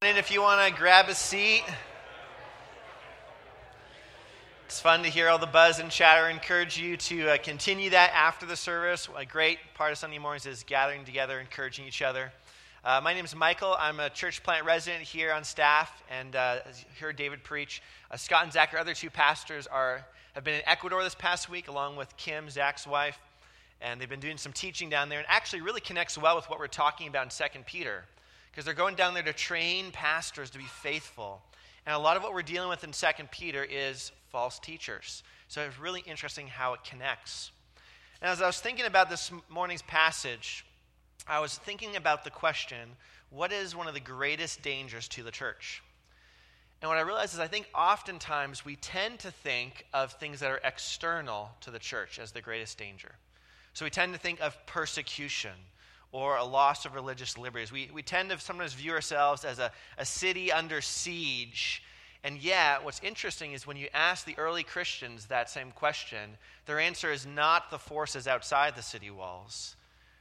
And if you want to grab a seat, it's fun to hear all the buzz and chatter. I encourage you to uh, continue that after the service. A great part of Sunday mornings is gathering together, encouraging each other. Uh, my name is Michael. I'm a church plant resident here on staff, and uh, heard David preach, uh, Scott and Zach, our other two pastors, are have been in Ecuador this past week, along with Kim, Zach's wife, and they've been doing some teaching down there, and actually really connects well with what we're talking about in Second Peter because they're going down there to train pastors to be faithful. And a lot of what we're dealing with in 2 Peter is false teachers. So it's really interesting how it connects. And as I was thinking about this morning's passage, I was thinking about the question what is one of the greatest dangers to the church? And what I realized is I think oftentimes we tend to think of things that are external to the church as the greatest danger. So we tend to think of persecution or a loss of religious liberties. We, we tend to sometimes view ourselves as a, a city under siege. And yet, what's interesting is when you ask the early Christians that same question, their answer is not the forces outside the city walls.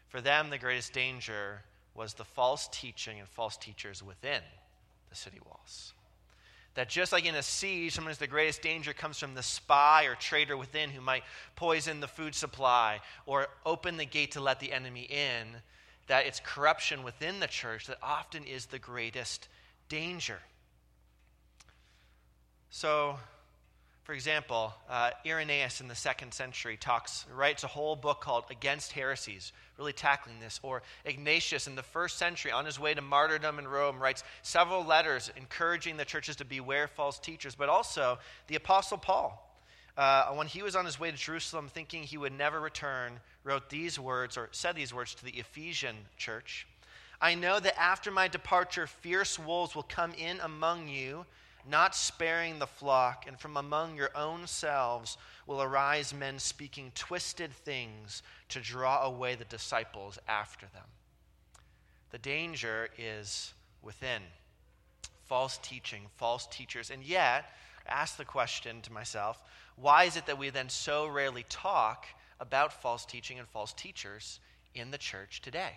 For them, the greatest danger was the false teaching and false teachers within the city walls. That just like in a siege, sometimes the greatest danger comes from the spy or traitor within who might poison the food supply or open the gate to let the enemy in that it's corruption within the church that often is the greatest danger. So, for example, uh, Irenaeus in the second century talks, writes a whole book called Against Heresies, really tackling this. Or Ignatius in the first century, on his way to martyrdom in Rome, writes several letters encouraging the churches to beware false teachers. But also, the Apostle Paul uh, when he was on his way to Jerusalem thinking he would never return, wrote these words, or said these words to the Ephesian church I know that after my departure, fierce wolves will come in among you, not sparing the flock, and from among your own selves will arise men speaking twisted things to draw away the disciples after them. The danger is within false teaching, false teachers. And yet, I ask the question to myself why is it that we then so rarely talk about false teaching and false teachers in the church today?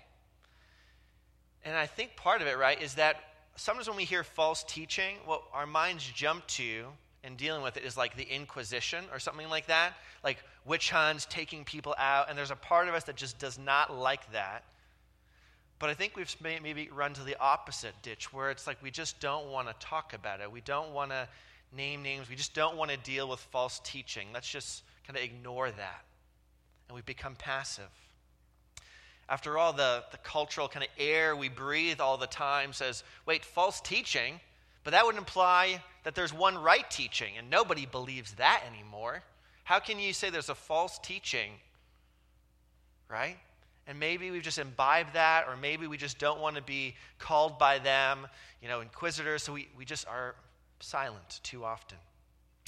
And I think part of it, right, is that sometimes when we hear false teaching, what our minds jump to in dealing with it is like the Inquisition or something like that, like witch hunts, taking people out. And there's a part of us that just does not like that. But I think we've maybe run to the opposite ditch where it's like we just don't want to talk about it. We don't want to name names. We just don't want to deal with false teaching. Let's just kind of ignore that. And we become passive. After all, the, the cultural kind of air we breathe all the time says, wait, false teaching? But that would imply that there's one right teaching, and nobody believes that anymore. How can you say there's a false teaching? Right? And maybe we've just imbibed that, or maybe we just don't want to be called by them, you know, inquisitors, so we, we just are silent too often.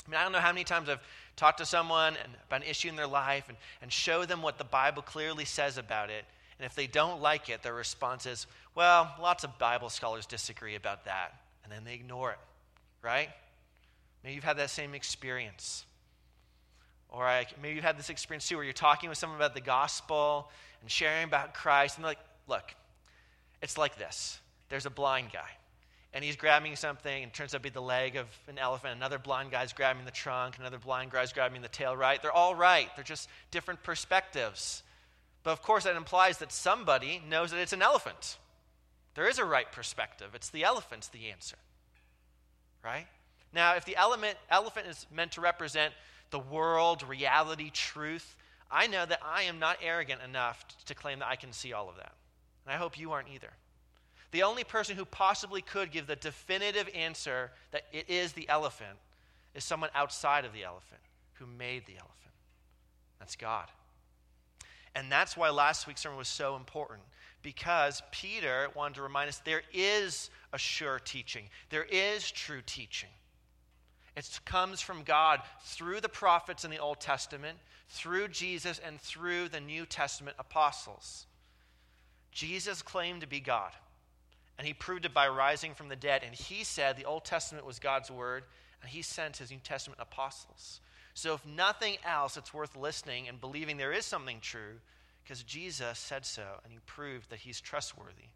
I mean, I don't know how many times I've talked to someone about an issue in their life and, and show them what the Bible clearly says about it. And if they don't like it, their response is, well, lots of Bible scholars disagree about that. And then they ignore it, right? Maybe you've had that same experience. Or I, maybe you've had this experience too where you're talking with someone about the gospel and sharing about Christ. And they're like, look, it's like this there's a blind guy and he's grabbing something, and turns out to be the leg of an elephant. Another blind guy's grabbing the trunk, another blind guy's grabbing the tail, right? They're all right. They're just different perspectives. But of course, that implies that somebody knows that it's an elephant. There is a right perspective. It's the elephant's the answer, right? Now, if the element, elephant is meant to represent the world, reality, truth, I know that I am not arrogant enough to claim that I can see all of that. And I hope you aren't either. The only person who possibly could give the definitive answer that it is the elephant is someone outside of the elephant who made the elephant. That's God. And that's why last week's sermon was so important because Peter wanted to remind us there is a sure teaching, there is true teaching. It comes from God through the prophets in the Old Testament, through Jesus, and through the New Testament apostles. Jesus claimed to be God. And he proved it by rising from the dead. And he said the Old Testament was God's word, and he sent his New Testament apostles. So, if nothing else, it's worth listening and believing there is something true because Jesus said so, and he proved that he's trustworthy.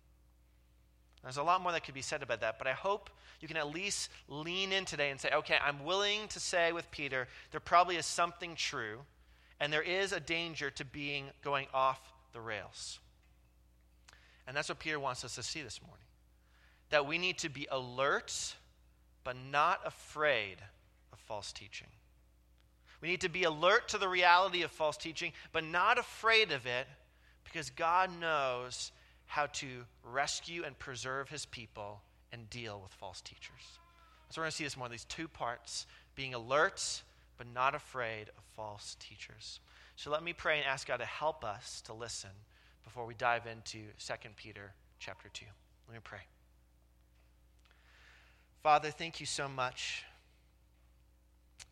There's a lot more that could be said about that, but I hope you can at least lean in today and say, okay, I'm willing to say with Peter, there probably is something true, and there is a danger to being going off the rails. And that's what Peter wants us to see this morning. That we need to be alert, but not afraid of false teaching. We need to be alert to the reality of false teaching, but not afraid of it because God knows how to rescue and preserve his people and deal with false teachers. So we're going to see this more, these two parts being alert but not afraid of false teachers. So let me pray and ask God to help us to listen before we dive into 2 Peter chapter 2. Let me pray. Father, thank you so much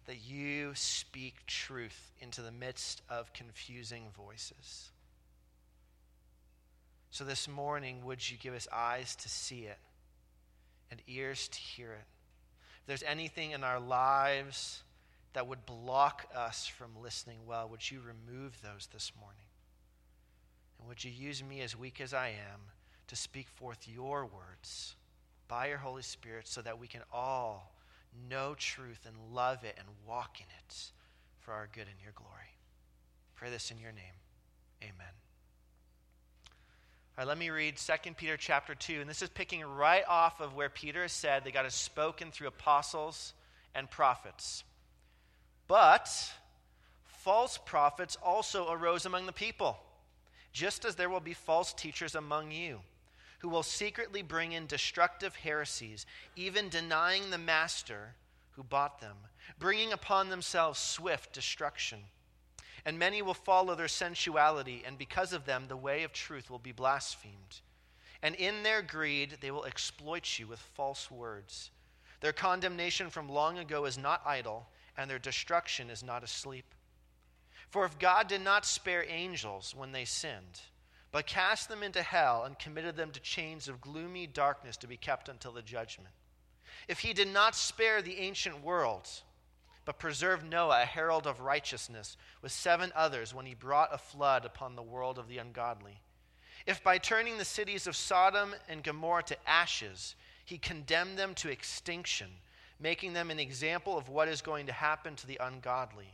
that you speak truth into the midst of confusing voices. So this morning, would you give us eyes to see it and ears to hear it? If there's anything in our lives that would block us from listening well, would you remove those this morning? And would you use me, as weak as I am, to speak forth your words by your Holy Spirit so that we can all know truth and love it and walk in it for our good and your glory? Pray this in your name. Amen. All right, let me read 2 Peter chapter 2. And this is picking right off of where Peter has said that God has spoken through apostles and prophets. But false prophets also arose among the people, just as there will be false teachers among you, who will secretly bring in destructive heresies, even denying the master who bought them, bringing upon themselves swift destruction and many will follow their sensuality, and because of them, the way of truth will be blasphemed. And in their greed, they will exploit you with false words. Their condemnation from long ago is not idle, and their destruction is not asleep. For if God did not spare angels when they sinned, but cast them into hell and committed them to chains of gloomy darkness to be kept until the judgment, if he did not spare the ancient worlds, but preserved Noah, a herald of righteousness, with seven others when he brought a flood upon the world of the ungodly. If by turning the cities of Sodom and Gomorrah to ashes, he condemned them to extinction, making them an example of what is going to happen to the ungodly.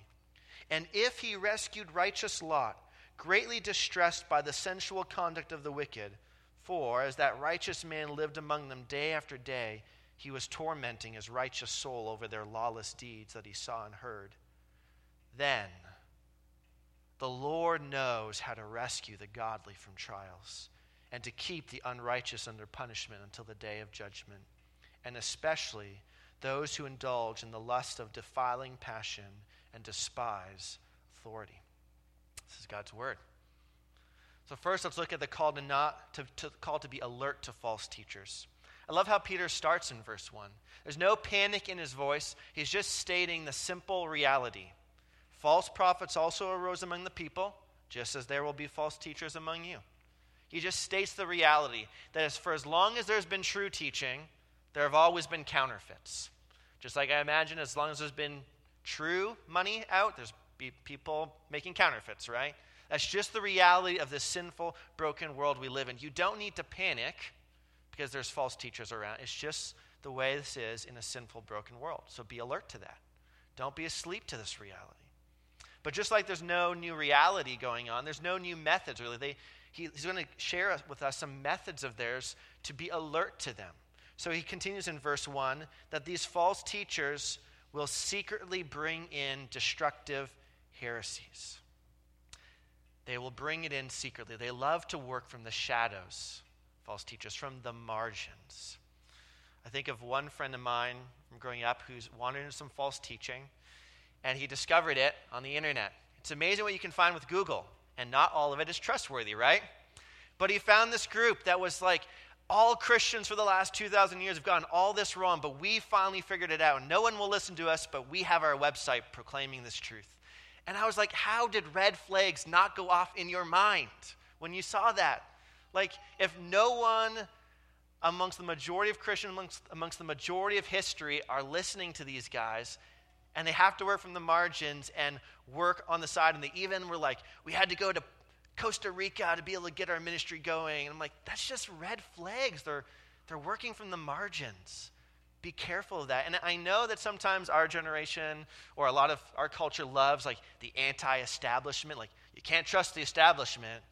And if he rescued righteous Lot, greatly distressed by the sensual conduct of the wicked, for as that righteous man lived among them day after day, he was tormenting his righteous soul over their lawless deeds that he saw and heard. Then the Lord knows how to rescue the godly from trials and to keep the unrighteous under punishment until the day of judgment, and especially those who indulge in the lust of defiling passion and despise authority. This is God's word. So first, let's look at the call to not to, to call to be alert to false teachers. I love how Peter starts in verse 1. There's no panic in his voice, he's just stating the simple reality. False prophets also arose among the people, just as there will be false teachers among you. He just states the reality that as for as long as there's been true teaching, there have always been counterfeits. Just like I imagine, as long as there's been true money out, there's be people making counterfeits, right? That's just the reality of this sinful, broken world we live in. You don't need to panic because there's false teachers around. It's just the way this is in a sinful, broken world. So be alert to that. Don't be asleep to this reality. But just like there's no new reality going on, there's no new methods really. They, he, he's going to share with us some methods of theirs to be alert to them. So he continues in verse 1 that these false teachers will secretly bring in destructive heresies. They will bring it in secretly. They love to work from the shadows false teachers, from the margins. I think of one friend of mine from growing up who's wandered into some false teaching, and he discovered it on the internet. It's amazing what you can find with Google, and not all of it is trustworthy, right? But he found this group that was like, all Christians for the last 2,000 years have gotten all this wrong, but we finally figured it out. No one will listen to us, but we have our website proclaiming this truth. And I was like, how did red flags not go off in your mind when you saw that? Like, if no one amongst the majority of Christians, amongst, amongst the majority of history, are listening to these guys, and they have to work from the margins and work on the side, and they even were like, we had to go to Costa Rica to be able to get our ministry going. And I'm like, that's just red flags. They're, They're working from the margins. Be careful of that. And I know that sometimes our generation or a lot of our culture loves like the anti establishment, like you can't trust the establishment.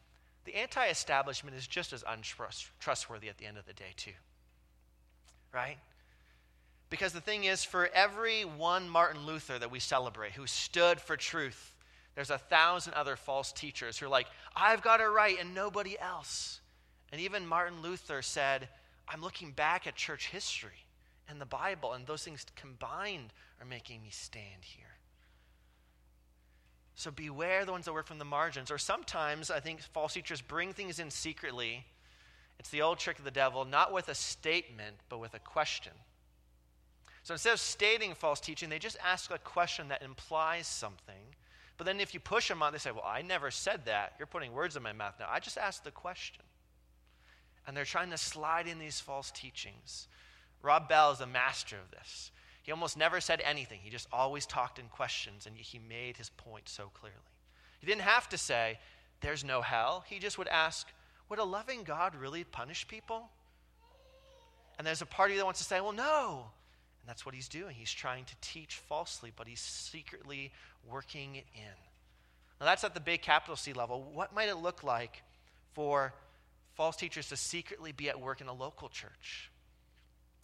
The anti establishment is just as untrustworthy at the end of the day, too. Right? Because the thing is, for every one Martin Luther that we celebrate who stood for truth, there's a thousand other false teachers who are like, I've got it right and nobody else. And even Martin Luther said, I'm looking back at church history and the Bible, and those things combined are making me stand here. So beware the ones that work from the margins. Or sometimes I think false teachers bring things in secretly. It's the old trick of the devil, not with a statement, but with a question. So instead of stating false teaching, they just ask a question that implies something. But then if you push them on, they say, Well, I never said that. You're putting words in my mouth now. I just asked the question. And they're trying to slide in these false teachings. Rob Bell is a master of this. He almost never said anything, he just always talked in questions, and he made his point so clearly. He didn't have to say, There's no hell. He just would ask, Would a loving God really punish people? And there's a party that wants to say, Well, no. And that's what he's doing. He's trying to teach falsely, but he's secretly working it in. Now, that's at the big capital C level. What might it look like for false teachers to secretly be at work in a local church.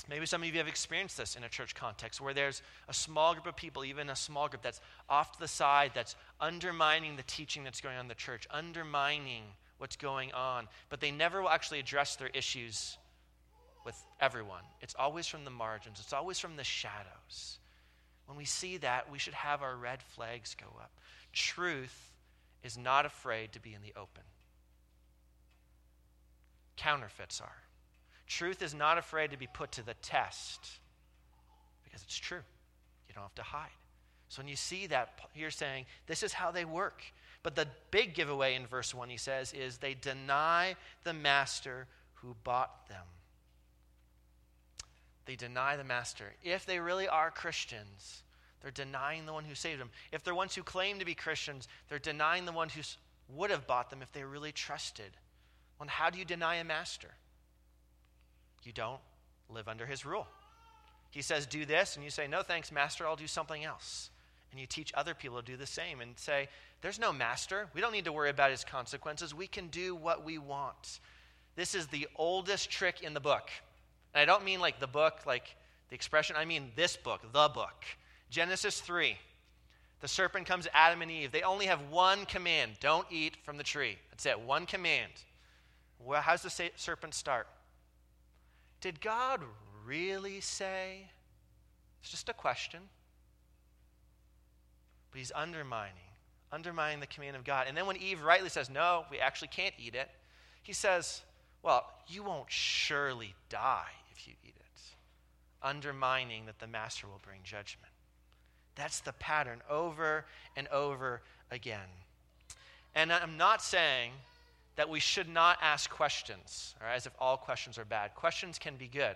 Maybe some of you have experienced this in a church context where there's a small group of people, even a small group that's off to the side, that's undermining the teaching that's going on in the church, undermining what's going on, but they never will actually address their issues with everyone. It's always from the margins, it's always from the shadows. When we see that, we should have our red flags go up. Truth is not afraid to be in the open counterfeits are. Truth is not afraid to be put to the test because it's true. You don't have to hide. So when you see that, you're saying, this is how they work. But the big giveaway in verse 1, he says, is they deny the master who bought them. They deny the master. If they really are Christians, they're denying the one who saved them. If they're ones who claim to be Christians, they're denying the one who would have bought them if they really trusted well, how do you deny a master? You don't live under his rule. He says, Do this, and you say, No, thanks, master, I'll do something else. And you teach other people to do the same and say, There's no master. We don't need to worry about his consequences. We can do what we want. This is the oldest trick in the book. And I don't mean like the book, like the expression, I mean this book, the book. Genesis 3. The serpent comes to Adam and Eve. They only have one command don't eat from the tree. That's it, one command. Well, how does the serpent start? Did God really say? It's just a question. But he's undermining, undermining the command of God. And then when Eve rightly says, No, we actually can't eat it, he says, Well, you won't surely die if you eat it, undermining that the master will bring judgment. That's the pattern over and over again. And I'm not saying that we should not ask questions, as if all questions are bad. Questions can be good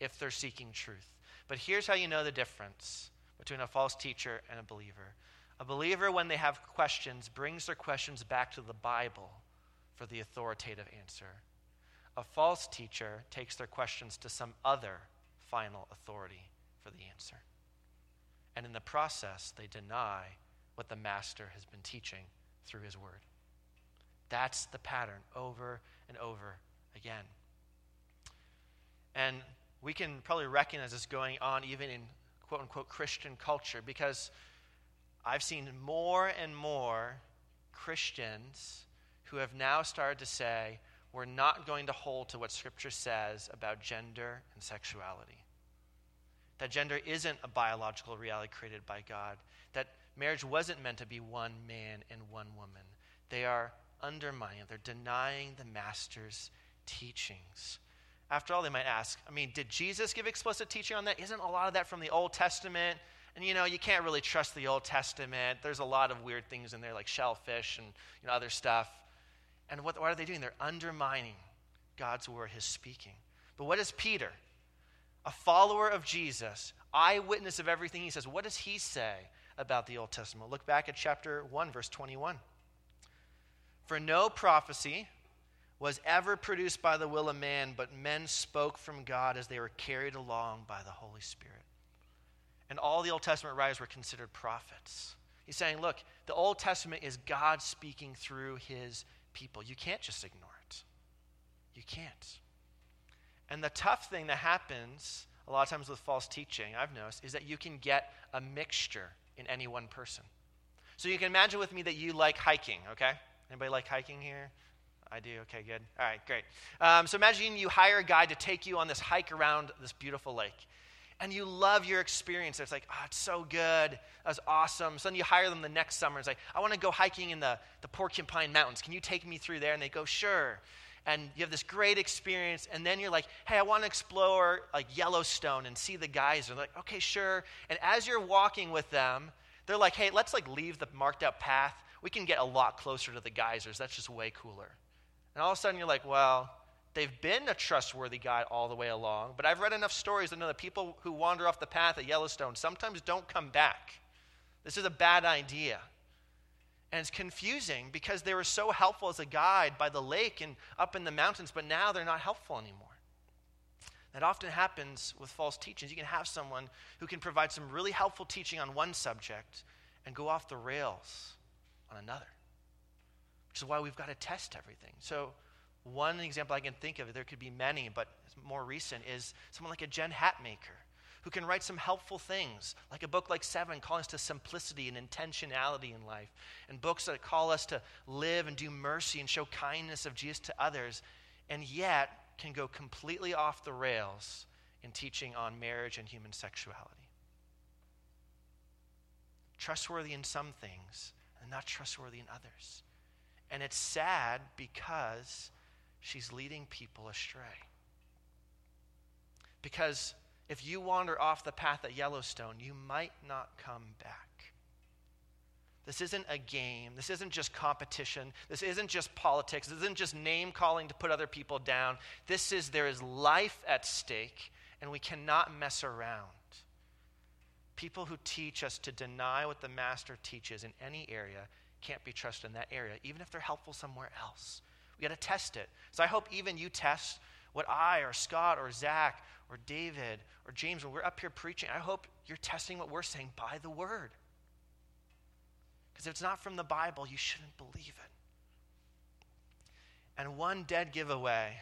if they're seeking truth. But here's how you know the difference between a false teacher and a believer. A believer, when they have questions, brings their questions back to the Bible for the authoritative answer. A false teacher takes their questions to some other final authority for the answer. And in the process, they deny what the master has been teaching through his word. That's the pattern over and over again. And we can probably recognize this going on even in quote unquote Christian culture because I've seen more and more Christians who have now started to say, we're not going to hold to what Scripture says about gender and sexuality. That gender isn't a biological reality created by God. That marriage wasn't meant to be one man and one woman. They are undermining. They're denying the master's teachings. After all, they might ask, I mean, did Jesus give explicit teaching on that? Isn't a lot of that from the Old Testament? And you know, you can't really trust the Old Testament. There's a lot of weird things in there, like shellfish and you know, other stuff. And what, what are they doing? They're undermining God's word, his speaking. But what is Peter? A follower of Jesus, eyewitness of everything he says. What does he say about the Old Testament? Look back at chapter 1, verse 21. For no prophecy was ever produced by the will of man, but men spoke from God as they were carried along by the Holy Spirit. And all the Old Testament writers were considered prophets. He's saying, look, the Old Testament is God speaking through his people. You can't just ignore it. You can't. And the tough thing that happens a lot of times with false teaching, I've noticed, is that you can get a mixture in any one person. So you can imagine with me that you like hiking, okay? Anybody like hiking here? I do. Okay, good. All right, great. Um, so imagine you hire a guide to take you on this hike around this beautiful lake. And you love your experience. It's like, oh, it's so good. That was awesome. So then you hire them the next summer. It's like, I want to go hiking in the, the Porcupine Mountains. Can you take me through there? And they go, sure. And you have this great experience. And then you're like, hey, I want to explore like Yellowstone and see the geyser. They're like, okay, sure. And as you're walking with them, they're like, hey, let's like leave the marked out path. We can get a lot closer to the geysers. That's just way cooler. And all of a sudden you're like, well, they've been a trustworthy guide all the way along, but I've read enough stories to know that people who wander off the path at Yellowstone sometimes don't come back. This is a bad idea. And it's confusing because they were so helpful as a guide by the lake and up in the mountains, but now they're not helpful anymore. That often happens with false teachings. You can have someone who can provide some really helpful teaching on one subject and go off the rails on another which is why we've got to test everything. So, one example I can think of, there could be many, but more recent, is someone like a Jen Hatmaker who can write some helpful things, like a book like Seven, calling us to simplicity and intentionality in life, and books that call us to live and do mercy and show kindness of Jesus to others, and yet can go completely off the rails in teaching on marriage and human sexuality. Trustworthy in some things, and not trustworthy in others. And it's sad because she's leading people astray. Because if you wander off the path at Yellowstone, you might not come back. This isn't a game. This isn't just competition. This isn't just politics. This isn't just name calling to put other people down. This is there is life at stake, and we cannot mess around. People who teach us to deny what the Master teaches in any area can't be trusted in that area, even if they're helpful somewhere else. We got to test it. So I hope even you test what I or Scott or Zach or David or James, when we're up here preaching, I hope you're testing what we're saying by the word. Because if it's not from the Bible, you shouldn't believe it. And one dead giveaway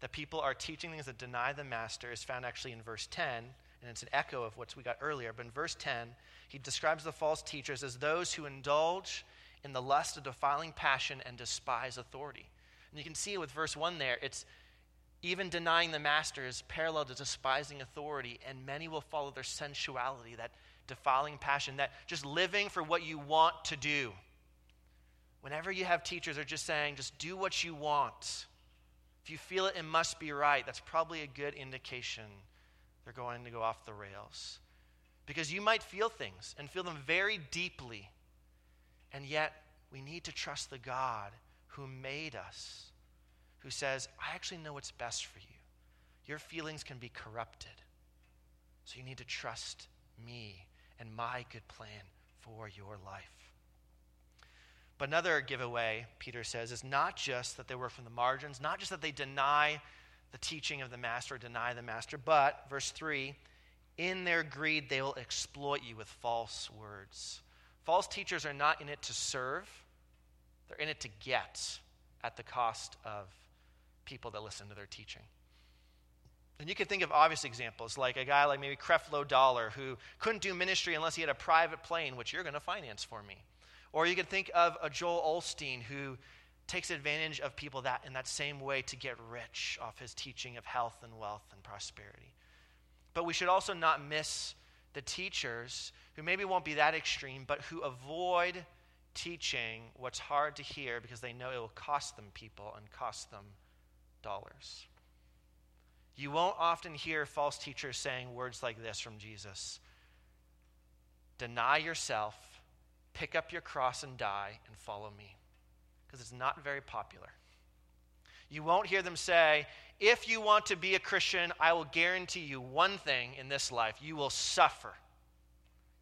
that people are teaching things that deny the master is found actually in verse 10, and it's an echo of what we got earlier. But in verse 10, he describes the false teachers as those who indulge in the lust of defiling passion and despise authority. And you can see with verse 1 there, it's even denying the master is parallel to despising authority, and many will follow their sensuality, that defiling passion, that just living for what you want to do. Whenever you have teachers are just saying, just do what you want. If you feel it, it must be right. That's probably a good indication they're going to go off the rails. Because you might feel things and feel them very deeply and yet, we need to trust the God who made us, who says, I actually know what's best for you. Your feelings can be corrupted. So you need to trust me and my good plan for your life. But another giveaway, Peter says, is not just that they work from the margins, not just that they deny the teaching of the master, deny the master, but, verse 3, in their greed they will exploit you with false words. False teachers are not in it to serve, they're in it to get at the cost of people that listen to their teaching. And you can think of obvious examples, like a guy like maybe Creflo Dollar, who couldn't do ministry unless he had a private plane, which you're going to finance for me. Or you could think of a Joel Osteen, who takes advantage of people that in that same way to get rich off his teaching of health and wealth and prosperity. But we should also not miss the teachers who maybe won't be that extreme, but who avoid teaching what's hard to hear because they know it will cost them people and cost them dollars. You won't often hear false teachers saying words like this from Jesus Deny yourself, pick up your cross and die, and follow me. Because it's not very popular. You won't hear them say, If you want to be a Christian, I will guarantee you one thing in this life you will suffer.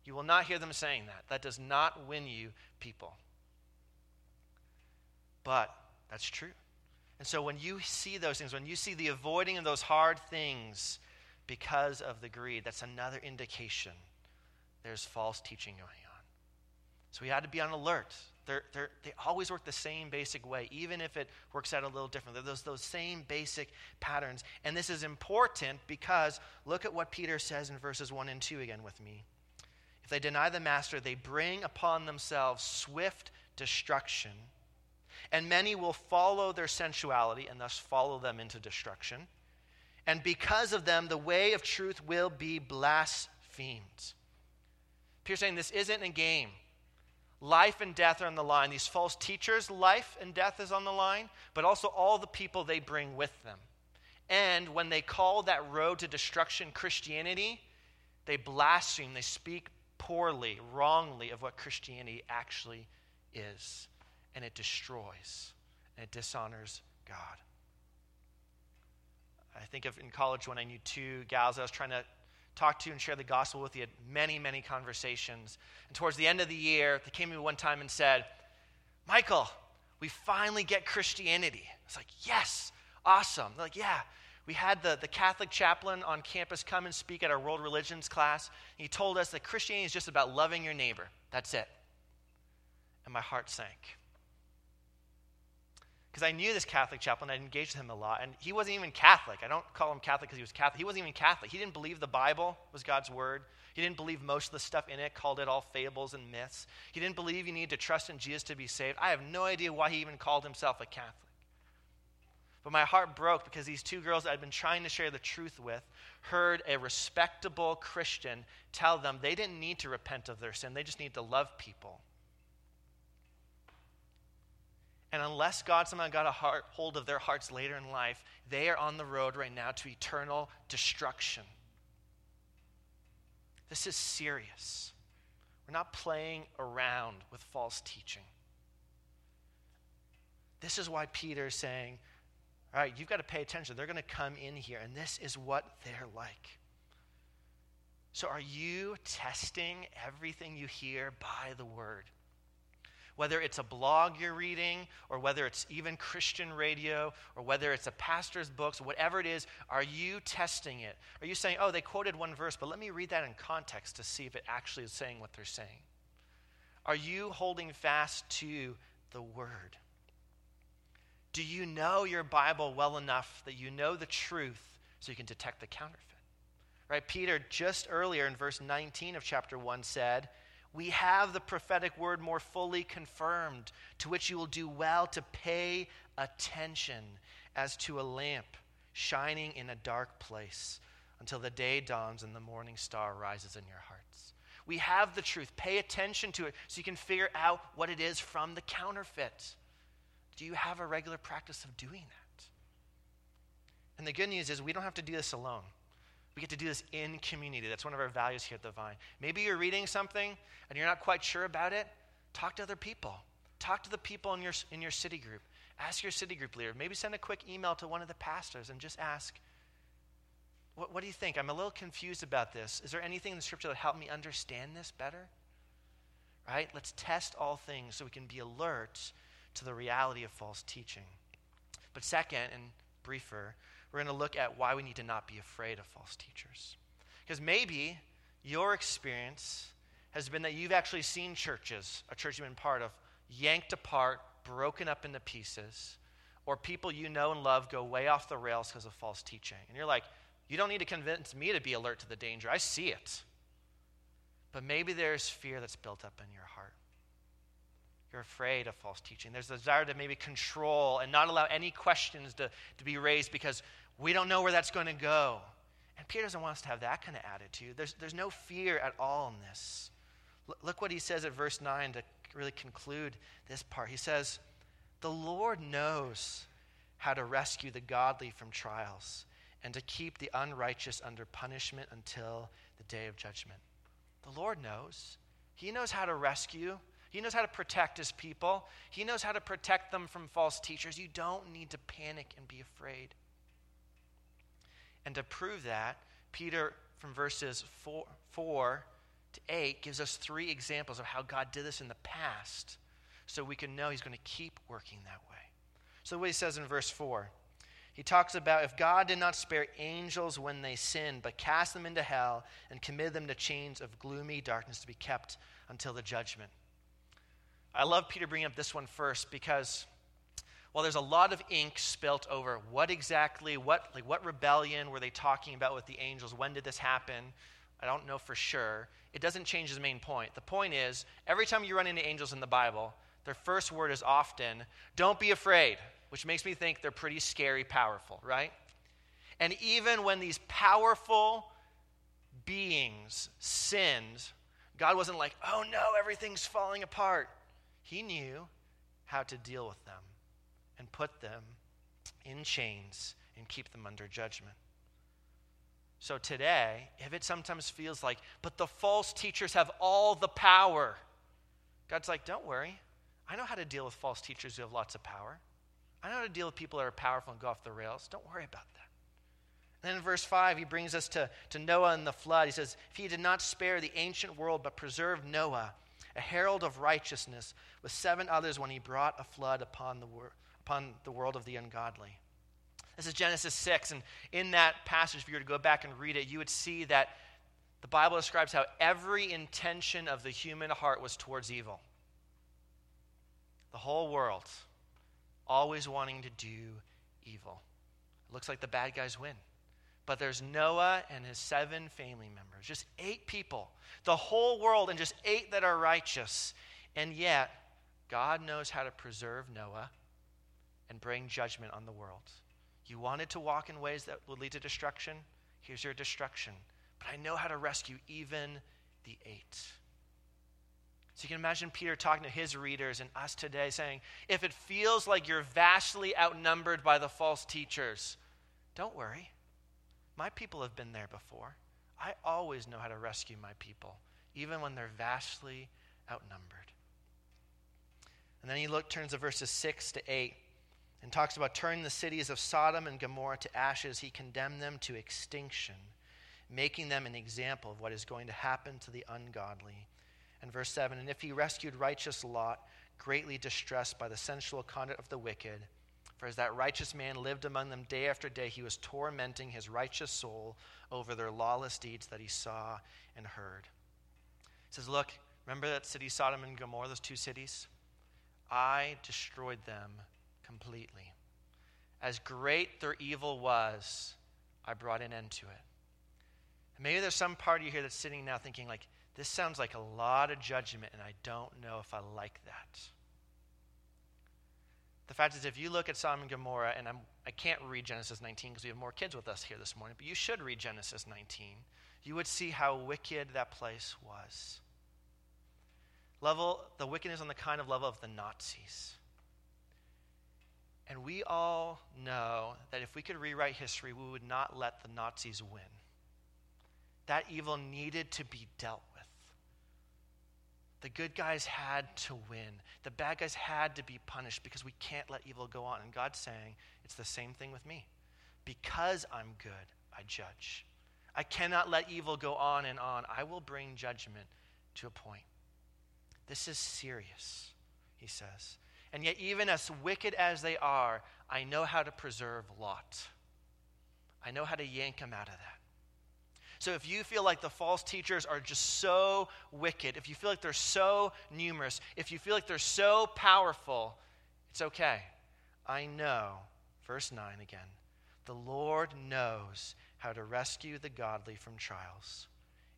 You will not hear them saying that. That does not win you people. But that's true. And so when you see those things, when you see the avoiding of those hard things because of the greed, that's another indication there's false teaching going on. So we had to be on alert. They're, they're, they always work the same basic way, even if it works out a little different. They're those, those same basic patterns. And this is important because look at what Peter says in verses 1 and 2 again with me. If they deny the master, they bring upon themselves swift destruction. And many will follow their sensuality and thus follow them into destruction. And because of them, the way of truth will be blasphemed. Peter's saying this isn't a game. Life and death are on the line. These false teachers' life and death is on the line, but also all the people they bring with them. And when they call that road to destruction Christianity, they blaspheme, they speak poorly, wrongly of what Christianity actually is. And it destroys and it dishonors God. I think of in college when I knew two gals I was trying to talk to and share the gospel with. You had many, many conversations. And towards the end of the year, they came to me one time and said, Michael, we finally get Christianity. I was like, yes, awesome. They're like, yeah. We had the, the Catholic chaplain on campus come and speak at our world religions class. He told us that Christianity is just about loving your neighbor. That's it. And my heart sank because I knew this Catholic chaplain. I'd engaged with him a lot. And he wasn't even Catholic. I don't call him Catholic because he was Catholic. He wasn't even Catholic. He didn't believe the Bible was God's word. He didn't believe most of the stuff in it, called it all fables and myths. He didn't believe you need to trust in Jesus to be saved. I have no idea why he even called himself a Catholic. But my heart broke because these two girls I'd been trying to share the truth with heard a respectable Christian tell them they didn't need to repent of their sin, they just need to love people. And unless God somehow got a heart, hold of their hearts later in life, they are on the road right now to eternal destruction. This is serious. We're not playing around with false teaching. This is why Peter is saying, all right, you've got to pay attention. They're going to come in here, and this is what they're like. So, are you testing everything you hear by the word? Whether it's a blog you're reading, or whether it's even Christian radio, or whether it's a pastor's books, whatever it is, are you testing it? Are you saying, oh, they quoted one verse, but let me read that in context to see if it actually is saying what they're saying? Are you holding fast to the word? Do you know your Bible well enough that you know the truth so you can detect the counterfeit? Right? Peter, just earlier in verse 19 of chapter 1, said, we have the prophetic word more fully confirmed, to which you will do well to pay attention as to a lamp shining in a dark place until the day dawns and the morning star rises in your hearts. We have the truth. Pay attention to it so you can figure out what it is from the counterfeit. Do you have a regular practice of doing that? And the good news is we don't have to do this alone. We get to do this in community. That's one of our values here at the Vine. Maybe you're reading something and you're not quite sure about it. Talk to other people. Talk to the people in your, in your city group. Ask your city group leader. Maybe send a quick email to one of the pastors and just ask, what, what do you think? I'm a little confused about this. Is there anything in the scripture that help me understand this better? Right? Let's test all things so we can be alert to the reality of false teaching. But second, and briefer, we're going to look at why we need to not be afraid of false teachers. Because maybe your experience has been that you've actually seen churches, a church you've been part of, yanked apart, broken up into pieces, or people you know and love go way off the rails because of false teaching. And you're like, you don't need to convince me to be alert to the danger. I see it. But maybe there's fear that's built up in your heart. You're afraid of false teaching. There's a desire to maybe control and not allow any questions to, to be raised because we don't know where that's going to go. And Peter doesn't want us to have that kind of attitude. There's, there's no fear at all in this. L- look what he says at verse 9 to really conclude this part. He says, The Lord knows how to rescue the godly from trials and to keep the unrighteous under punishment until the day of judgment. The Lord knows. He knows how to rescue. He knows how to protect his people. He knows how to protect them from false teachers. You don't need to panic and be afraid. And to prove that, Peter, from verses 4, 4 to 8, gives us three examples of how God did this in the past so we can know he's going to keep working that way. So, what he says in verse 4 he talks about if God did not spare angels when they sinned, but cast them into hell and committed them to chains of gloomy darkness to be kept until the judgment. I love Peter bringing up this one first because while there's a lot of ink spilt over what exactly, what, like what rebellion were they talking about with the angels? When did this happen? I don't know for sure. It doesn't change his main point. The point is, every time you run into angels in the Bible, their first word is often, don't be afraid which makes me think they're pretty scary powerful, right? And even when these powerful beings sinned, God wasn't like, oh no, everything's falling apart. He knew how to deal with them and put them in chains and keep them under judgment. So today, if it sometimes feels like, but the false teachers have all the power, God's like, don't worry. I know how to deal with false teachers who have lots of power. I know how to deal with people that are powerful and go off the rails. Don't worry about that. And then in verse 5, he brings us to, to Noah and the flood. He says, If he did not spare the ancient world, but preserved Noah, a herald of righteousness, with seven others when he brought a flood upon the, wor- upon the world of the ungodly. This is Genesis 6. And in that passage, if you were to go back and read it, you would see that the Bible describes how every intention of the human heart was towards evil. The whole world always wanting to do evil. It looks like the bad guys win. But there's Noah and his seven family members, just eight people, the whole world, and just eight that are righteous. And yet, God knows how to preserve Noah and bring judgment on the world. You wanted to walk in ways that would lead to destruction? Here's your destruction. But I know how to rescue even the eight. So you can imagine Peter talking to his readers and us today saying, if it feels like you're vastly outnumbered by the false teachers, don't worry. My people have been there before. I always know how to rescue my people, even when they're vastly outnumbered. And then he look, turns to verses 6 to 8 and talks about turning the cities of Sodom and Gomorrah to ashes. He condemned them to extinction, making them an example of what is going to happen to the ungodly and verse 7 And if he rescued righteous Lot, greatly distressed by the sensual conduct of the wicked, for as that righteous man lived among them day after day, he was tormenting his righteous soul over their lawless deeds that he saw and heard. He says, Look, remember that city, Sodom and Gomorrah, those two cities? I destroyed them completely. As great their evil was, I brought an end to it. And maybe there's some part of you here that's sitting now thinking, like, this sounds like a lot of judgment, and I don't know if I like that. The fact is, if you look at Sodom and Gomorrah, and I'm, I can't read Genesis 19 because we have more kids with us here this morning, but you should read Genesis 19. You would see how wicked that place was. Level, the wickedness on the kind of level of the Nazis. And we all know that if we could rewrite history, we would not let the Nazis win. That evil needed to be dealt with. the good guys had to win. The bad guys had to be punished because we can't let evil go on. And God's saying, it's the same thing with me. Because I'm good, I judge. I cannot let evil go on and on. I will bring judgment to a point. This is serious, he says. And yet, even as wicked as they are, I know how to preserve Lot. I know how to yank him out of that. So if you feel like the false teachers are just so wicked, if you feel like they're so numerous, if you feel like they're so powerful, it's okay. I know, verse 9 again, the Lord knows how to rescue the godly from trials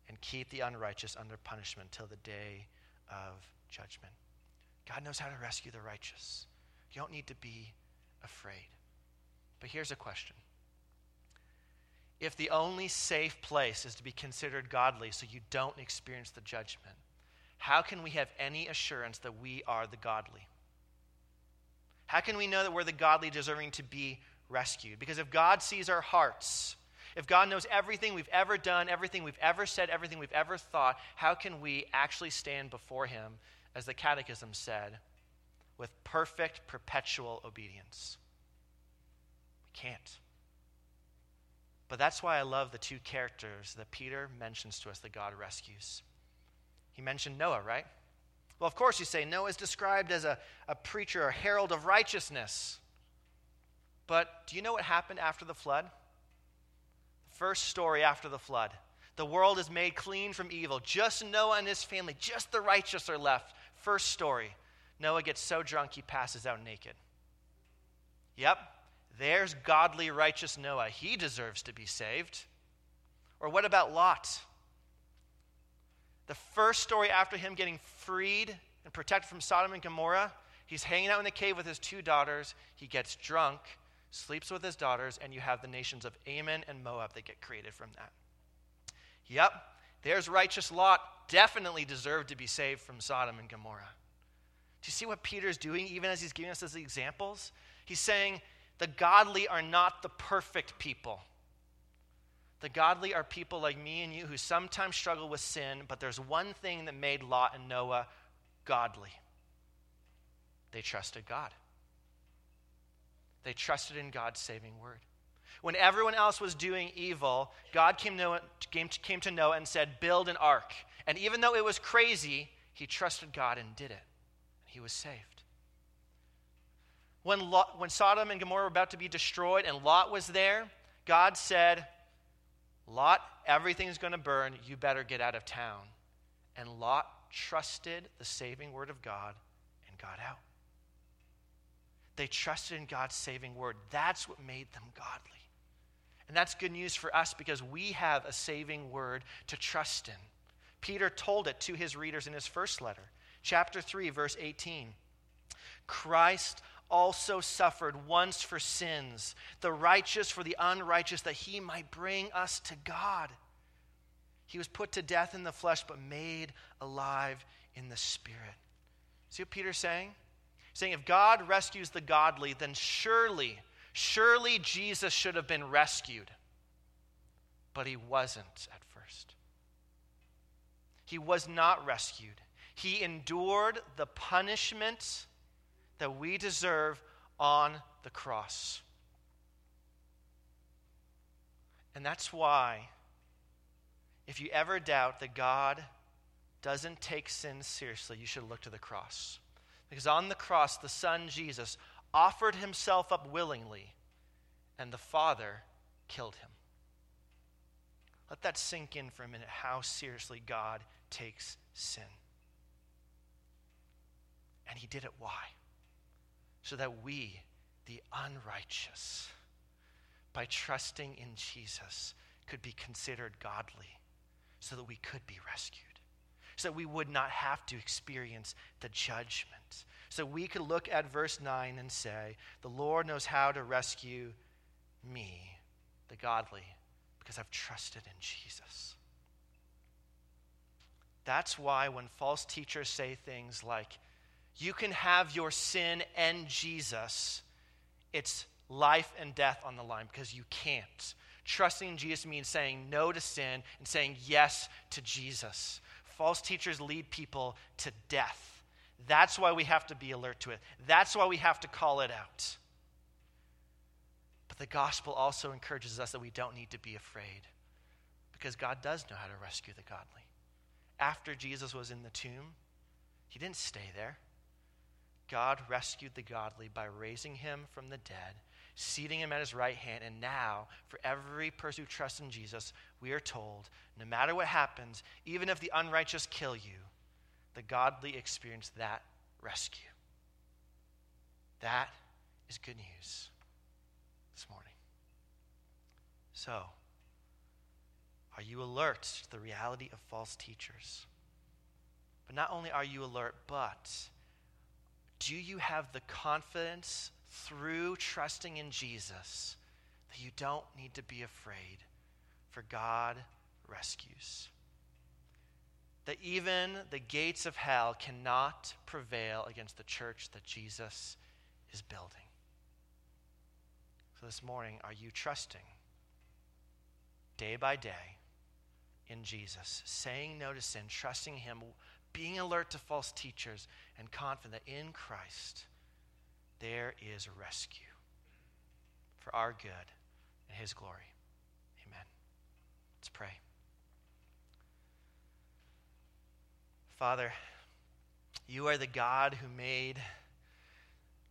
and keep the unrighteous under punishment till the day of judgment. God knows how to rescue the righteous. You don't need to be afraid. But here's a question if the only safe place is to be considered godly so you don't experience the judgment, how can we have any assurance that we are the godly? How can we know that we're the godly deserving to be rescued? Because if God sees our hearts, if God knows everything we've ever done, everything we've ever said, everything we've ever thought, how can we actually stand before Him, as the Catechism said, with perfect, perpetual obedience? We can't. But that's why I love the two characters that Peter mentions to us that God rescues. He mentioned Noah, right? Well, of course, you say Noah is described as a, a preacher, a herald of righteousness. But do you know what happened after the flood? The First story after the flood. The world is made clean from evil. Just Noah and his family, just the righteous are left. First story. Noah gets so drunk he passes out naked. Yep, there's godly, righteous Noah. He deserves to be saved. Or what about Lot? The first story after him getting freed and protected from Sodom and Gomorrah, he's hanging out in the cave with his two daughters. He gets drunk, sleeps with his daughters, and you have the nations of Ammon and Moab that get created from that. Yep, there's righteous Lot. Definitely deserved to be saved from Sodom and Gomorrah. Do you see what Peter's doing, even as he's giving us those examples? He's saying the godly are not the perfect people. The godly are people like me and you who sometimes struggle with sin, but there's one thing that made Lot and Noah godly they trusted God. They trusted in God's saving word. When everyone else was doing evil, God came, came, came to Noah and said, Build an ark. And even though it was crazy, he trusted God and did it. He was saved. When, Lot, when Sodom and Gomorrah were about to be destroyed and Lot was there, God said, Lot, everything's going to burn. You better get out of town. And Lot trusted the saving word of God and got out. They trusted in God's saving word. That's what made them godly. And that's good news for us because we have a saving word to trust in. Peter told it to his readers in his first letter, chapter 3, verse 18. Christ also suffered once for sins, the righteous for the unrighteous, that he might bring us to God. He was put to death in the flesh, but made alive in the spirit. See what Peter's saying? He's saying if God rescues the godly, then surely Surely Jesus should have been rescued, but he wasn't at first. He was not rescued. He endured the punishment that we deserve on the cross. And that's why, if you ever doubt that God doesn't take sin seriously, you should look to the cross. Because on the cross, the Son Jesus offered himself up willingly, and the Father killed him. Let that sink in for a minute how seriously God takes sin. And he did it why? So that we, the unrighteous, by trusting in Jesus, could be considered godly, so that we could be rescued, so that we would not have to experience the judgment so we could look at verse 9 and say, The Lord knows how to rescue me, the godly, because I've trusted in Jesus. That's why when false teachers say things like, you can have your sin and Jesus, it's life and death on the line because you can't. Trusting in Jesus means saying no to sin and saying yes to Jesus. False teachers lead people to death. That's why we have to be alert to it. That's why we have to call it out. But the gospel also encourages us that we don't need to be afraid because God does know how to rescue the godly. After Jesus was in the tomb, he didn't stay there. God rescued the godly by raising him from the dead, seating him at his right hand. And now, for every person who trusts in Jesus, we are told no matter what happens, even if the unrighteous kill you, the godly experience that rescue. That is good news this morning. So, are you alert to the reality of false teachers? But not only are you alert, but do you have the confidence through trusting in Jesus that you don't need to be afraid, for God rescues? That even the gates of hell cannot prevail against the church that Jesus is building. So this morning, are you trusting day by day in Jesus, saying no to sin, trusting Him, being alert to false teachers, and confident that in Christ there is rescue for our good and His glory? Amen. Let's pray. Father, you are the God who made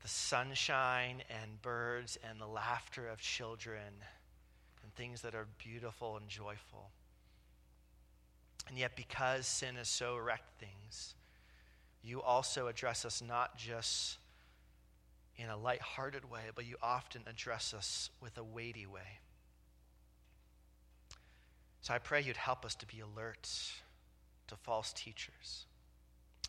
the sunshine and birds and the laughter of children and things that are beautiful and joyful. And yet, because sin has so wrecked things, you also address us not just in a light-hearted way, but you often address us with a weighty way. So I pray you'd help us to be alert to false teachers.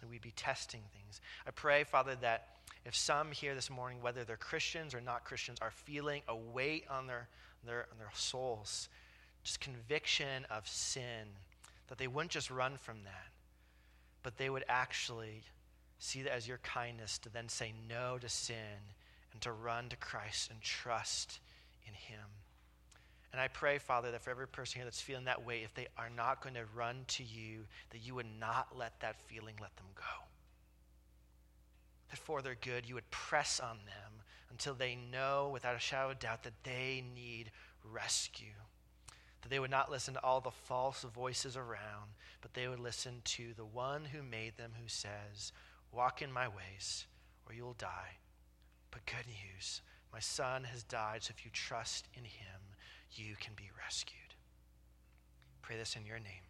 And we'd be testing things. I pray, Father, that if some here this morning, whether they're Christians or not Christians, are feeling a weight on their, their, on their souls, just conviction of sin, that they wouldn't just run from that, but they would actually see that as your kindness to then say no to sin and to run to Christ and trust in Him. And I pray, Father, that for every person here that's feeling that way, if they are not going to run to you, that you would not let that feeling let them go. That for their good, you would press on them until they know without a shadow of doubt that they need rescue. That they would not listen to all the false voices around, but they would listen to the one who made them, who says, Walk in my ways, or you will die. But good news, my son has died, so if you trust in him, you can be rescued. Pray this in your name.